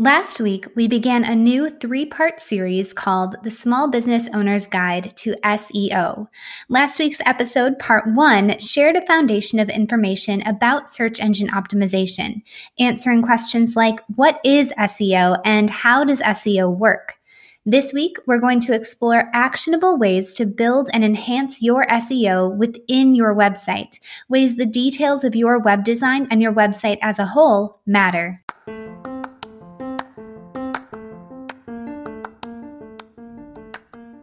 Last week, we began a new three part series called The Small Business Owner's Guide to SEO. Last week's episode, part one, shared a foundation of information about search engine optimization, answering questions like what is SEO and how does SEO work? This week, we're going to explore actionable ways to build and enhance your SEO within your website, ways the details of your web design and your website as a whole matter.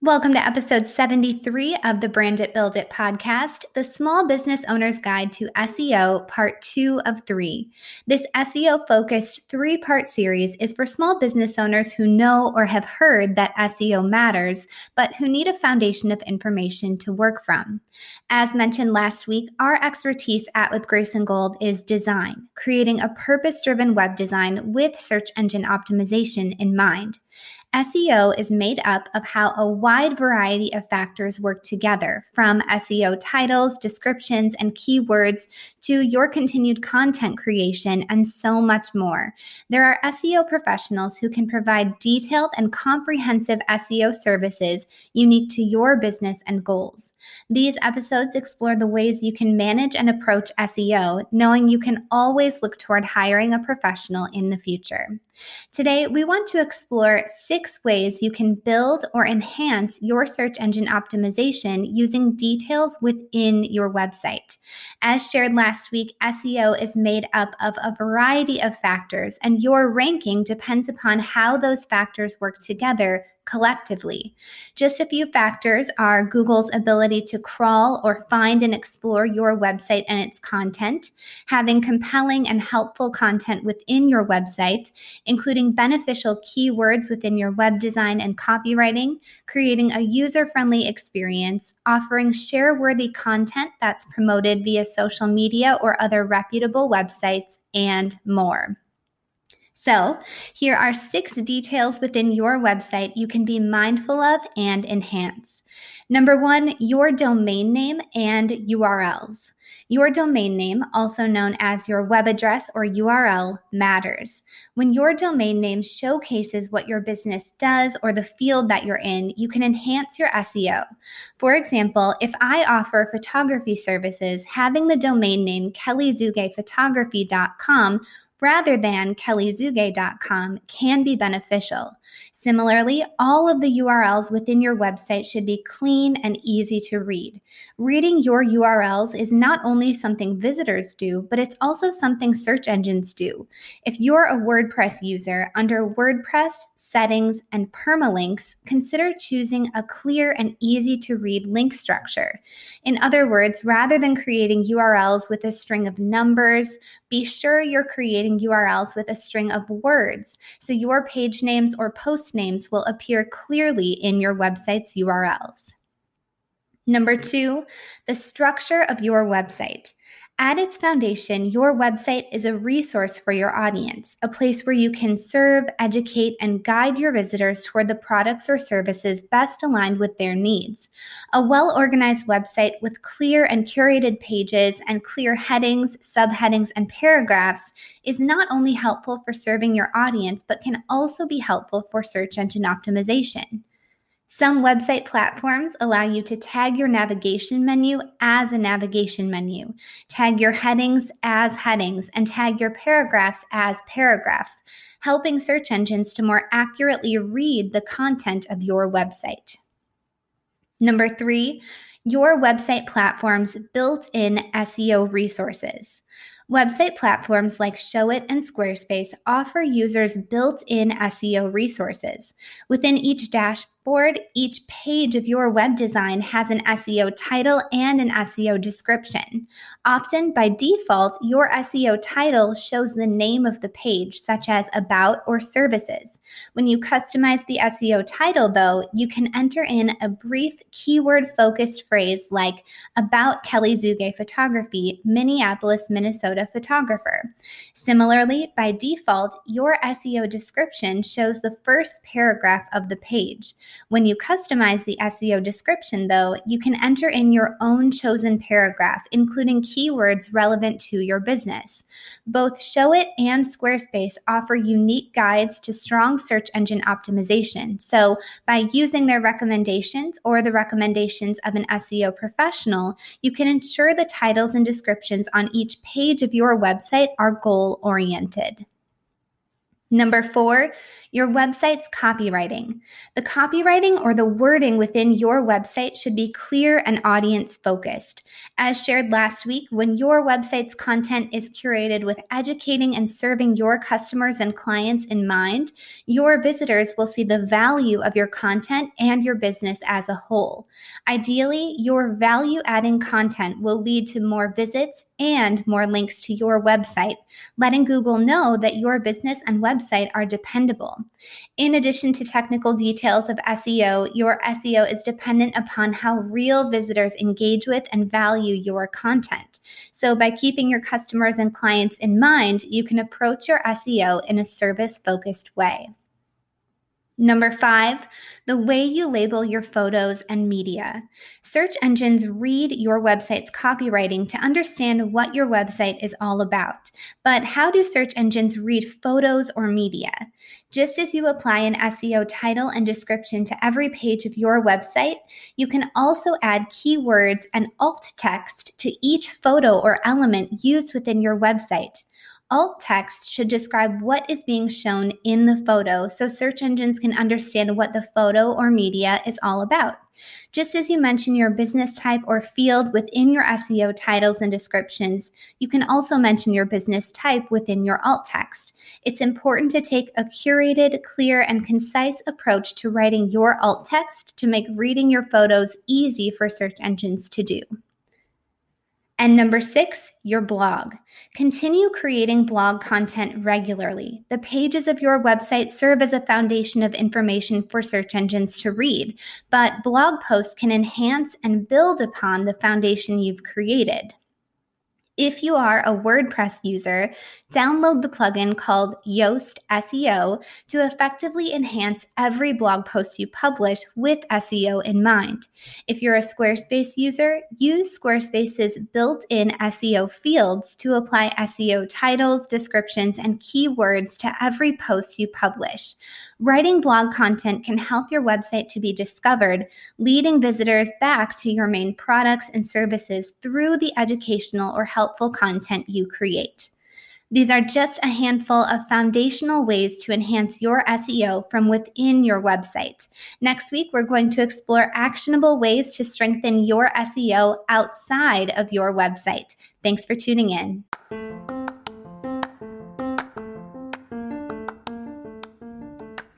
Welcome to episode 73 of the Brand It Build It podcast, the Small Business Owner's Guide to SEO, part two of three. This SEO focused three part series is for small business owners who know or have heard that SEO matters, but who need a foundation of information to work from. As mentioned last week, our expertise at With Grace and Gold is design, creating a purpose driven web design with search engine optimization in mind. SEO is made up of how a wide variety of factors work together, from SEO titles, descriptions, and keywords to your continued content creation and so much more. There are SEO professionals who can provide detailed and comprehensive SEO services unique to your business and goals. These episodes explore the ways you can manage and approach SEO, knowing you can always look toward hiring a professional in the future. Today, we want to explore six ways you can build or enhance your search engine optimization using details within your website. As shared last week, SEO is made up of a variety of factors, and your ranking depends upon how those factors work together collectively. Just a few factors are Google's ability to crawl or find and explore your website and its content, having compelling and helpful content within your website, including beneficial keywords within your web design and copywriting, creating a user friendly experience, offering share worthy content that's promoted via social media or other reputable websites, and more. So, here are six details within your website you can be mindful of and enhance. Number one, your domain name and URLs. Your domain name, also known as your web address or URL, matters. When your domain name showcases what your business does or the field that you're in, you can enhance your SEO. For example, if I offer photography services, having the domain name kellyzugayphotography.com rather than kellyzugay.com can be beneficial. Similarly, all of the URLs within your website should be clean and easy to read. Reading your URLs is not only something visitors do, but it's also something search engines do. If you're a WordPress user, under WordPress, settings, and permalinks, consider choosing a clear and easy to read link structure. In other words, rather than creating URLs with a string of numbers, be sure you're creating URLs with a string of words so your page names or post names will appear clearly in your website's URLs. Number two, the structure of your website. At its foundation, your website is a resource for your audience, a place where you can serve, educate, and guide your visitors toward the products or services best aligned with their needs. A well organized website with clear and curated pages and clear headings, subheadings, and paragraphs is not only helpful for serving your audience, but can also be helpful for search engine optimization. Some website platforms allow you to tag your navigation menu as a navigation menu, tag your headings as headings, and tag your paragraphs as paragraphs, helping search engines to more accurately read the content of your website. Number three, your website platform's built in SEO resources. Website platforms like Showit and Squarespace offer users built in SEO resources. Within each dashboard, dashboard, each page of your web design has an SEO title and an SEO description. Often, by default, your SEO title shows the name of the page, such as About or Services. When you customize the SEO title, though, you can enter in a brief keyword focused phrase like About Kelly Zugay Photography, Minneapolis, Minnesota photographer. Similarly, by default, your SEO description shows the first paragraph of the page. When you customize the SEO description, though, you can enter in your own chosen paragraph, including keywords relevant to your business. Both Showit and Squarespace offer unique guides to strong search engine optimization. So, by using their recommendations or the recommendations of an SEO professional, you can ensure the titles and descriptions on each page of your website are goal oriented. Number four, your website's copywriting. The copywriting or the wording within your website should be clear and audience focused. As shared last week, when your website's content is curated with educating and serving your customers and clients in mind, your visitors will see the value of your content and your business as a whole. Ideally, your value adding content will lead to more visits and more links to your website, letting Google know that your business and website are dependable. In addition to technical details of SEO, your SEO is dependent upon how real visitors engage with and value your content. So, by keeping your customers and clients in mind, you can approach your SEO in a service focused way. Number five, the way you label your photos and media. Search engines read your website's copywriting to understand what your website is all about. But how do search engines read photos or media? Just as you apply an SEO title and description to every page of your website, you can also add keywords and alt text to each photo or element used within your website. Alt text should describe what is being shown in the photo so search engines can understand what the photo or media is all about. Just as you mention your business type or field within your SEO titles and descriptions, you can also mention your business type within your alt text. It's important to take a curated, clear, and concise approach to writing your alt text to make reading your photos easy for search engines to do. And number six, your blog. Continue creating blog content regularly. The pages of your website serve as a foundation of information for search engines to read, but blog posts can enhance and build upon the foundation you've created. If you are a WordPress user, download the plugin called Yoast SEO to effectively enhance every blog post you publish with SEO in mind. If you're a Squarespace user, use Squarespace's built in SEO fields to apply SEO titles, descriptions, and keywords to every post you publish. Writing blog content can help your website to be discovered, leading visitors back to your main products and services through the educational or helpful content you create. These are just a handful of foundational ways to enhance your SEO from within your website. Next week, we're going to explore actionable ways to strengthen your SEO outside of your website. Thanks for tuning in.